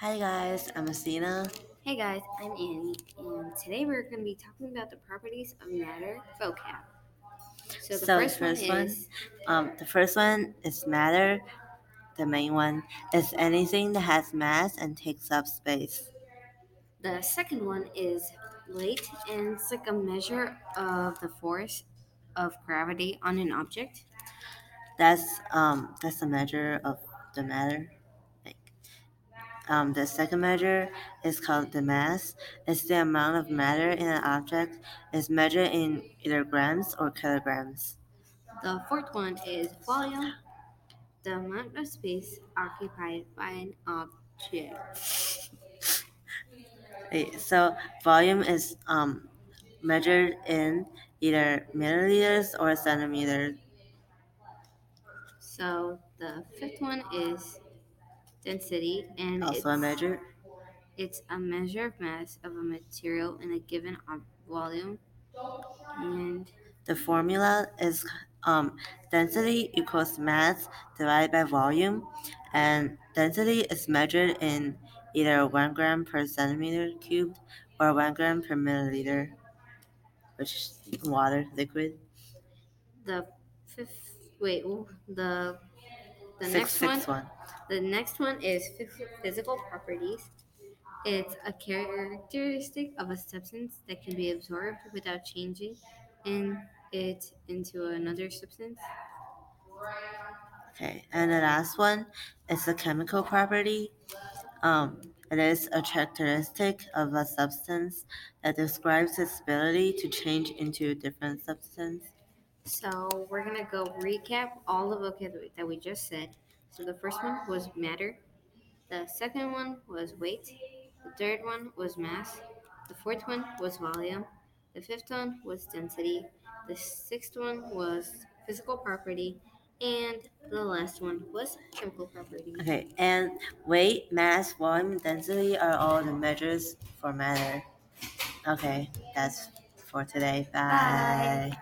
Hi guys, I'm Athena. Hey guys, I'm Annie, and today we're going to be talking about the properties of matter vocab. So the So first, one- is Um, the first one is matter. The main one is anything that has mass and takes up space. the second one is weight, and it's like a measure of the force of gravity on an object. That's um that's the measure of the matter. Um the second measure is called the mass. It's the amount of matter in an object. It's measured in either grams or kilograms. The fourth one is volume, the amount of space occupied by an object. So volume is um measured in either milliliters or centimeters. So the fifth one is density, and Also a it's- measure. It's a measure of mass of a material in a given ob- volume. And The formula is um, density equals mass divided by volume, and density is measured in either one gram per centimeter cubed or one gram per milliliter, which is water liquid. the fifth, wait, the the Six next six one, one. the next one is physical properties. It's a characteristic of a substance that can be absorbed without changing in it into another substance. Okay, and the last one is a chemical property. Um, it is a characteristic of a substance that describes its ability to change into a different substance. So we're gonna go recap all the vocabulary that we just said. So the first one was matter. The second one was weight. The third one was mass. The fourth one was volume. The fifth one was density. The sixth one was physical property. And the last one was chemical property. Okay, and weight, mass, volume, density are all the measures for matter. Okay, that's for today. Bye. Bye.